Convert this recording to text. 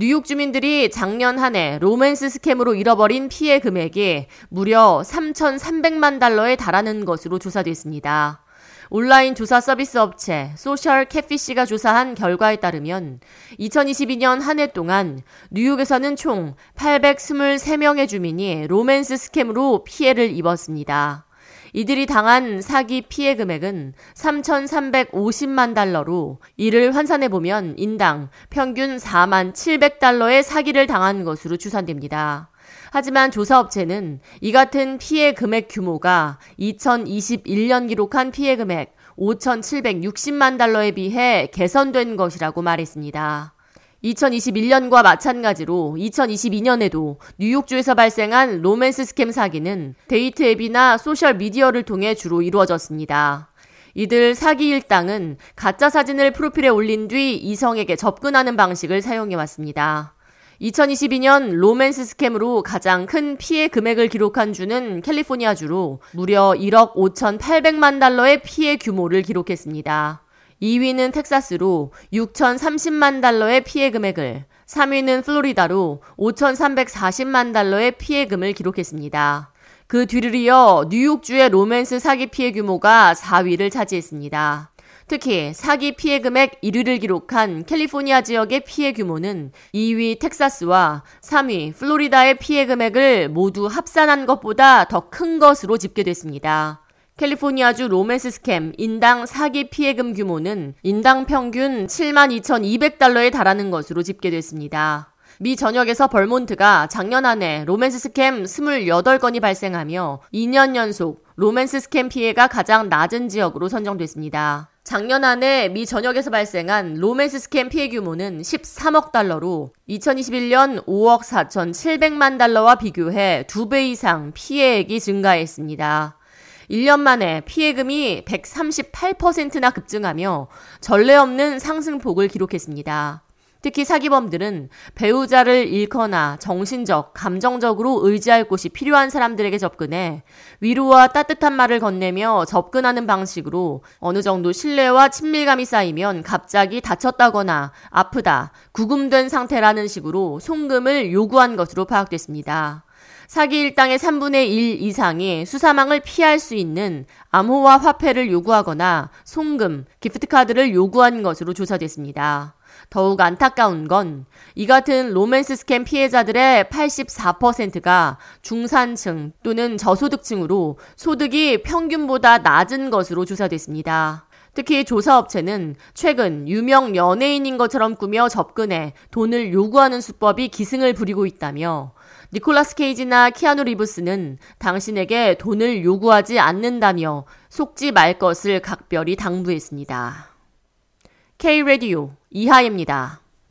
뉴욕 주민들이 작년 한 해 로맨스 스캠으로 잃어버린 피해 금액이 무려 3,300만 달러에 달하는 것으로 조사됐습니다. 온라인 조사 서비스 업체 소셜 캣피시가 조사한 결과에 따르면 2022년 한 해 동안 뉴욕에서는 총 823명의 주민이 로맨스 스캠으로 피해를 입었습니다. 이들이 당한 사기 피해 금액은 3,350만 달러로 이를 환산해 보면 인당 평균 4만 700달러의 사기를 당한 것으로 추산됩니다. 하지만 조사업체는 이 같은 피해 금액 규모가 2021년 기록한 피해 금액 5,760만 달러에 비해 개선된 것이라고 말했습니다. 2021년과 마찬가지로 2022년에도 뉴욕주에서 발생한 로맨스 스캠 사기는 데이트 앱이나 소셜 미디어를 통해 주로 이루어졌습니다. 이들 사기 일당은 가짜 사진을 프로필에 올린 뒤 이성에게 접근하는 방식을 사용해 왔습니다. 2022년 로맨스 스캠으로 가장 큰 피해 금액을 기록한 주는 캘리포니아주로 무려 1억 5,800만 달러의 피해 규모를 기록했습니다. 2위는 텍사스로 6,030만 달러의 피해 금액을, 3위는 플로리다로 5,340만 달러의 피해금을 기록했습니다. 그 뒤를 이어 뉴욕주의 로맨스 사기 피해 규모가 4위를 차지했습니다. 특히 사기 피해 금액 1위를 기록한 캘리포니아 지역의 피해 규모는 2위 텍사스와 3위 플로리다의 피해 금액을 모두 합산한 것보다 더 큰 것으로 집계됐습니다. 캘리포니아주 로맨스 스캠 인당 사기 피해금 규모는 인당 평균 72,200달러에 달하는 것으로 집계됐습니다. 미 전역에서 버몬트가 작년 한 해 로맨스 스캠 28건이 발생하며 2년 연속 로맨스 스캠 피해가 가장 낮은 지역으로 선정됐습니다. 작년 한 해 미 전역에서 발생한 로맨스 스캠 피해 규모는 13억 달러로 2021년 5억 4,700만 달러와 비교해 2배 이상 피해액이 증가했습니다. 1년 만에 피해금이 138%나 급증하며 전례 없는 상승폭을 기록했습니다. 특히 사기범들은 배우자를 잃거나 정신적, 감정적으로 의지할 곳이 필요한 사람들에게 접근해 위로와 따뜻한 말을 건네며 접근하는 방식으로 어느 정도 신뢰와 친밀감이 쌓이면 갑자기 다쳤다거나 아프다, 구금된 상태라는 식으로 송금을 요구한 것으로 파악됐습니다. 사기 일당의 3분의 1 이상이 수사망을 피할 수 있는 암호화 화폐를 요구하거나 송금, 기프트카드를 요구한 것으로 조사됐습니다. 더욱 안타까운 건 이 같은 로맨스 스캠 피해자들의 84%가 중산층 또는 저소득층으로 소득이 평균보다 낮은 것으로 조사됐습니다. 특히 조사업체는 최근 유명 연예인인 것처럼 꾸며 접근해 돈을 요구하는 수법이 기승을 부리고 있다며 니콜라스 케이지나 키아누 리브스는 당신에게 돈을 요구하지 않는다며 속지 말 것을 각별히 당부했습니다. K-Radio 이하입니다.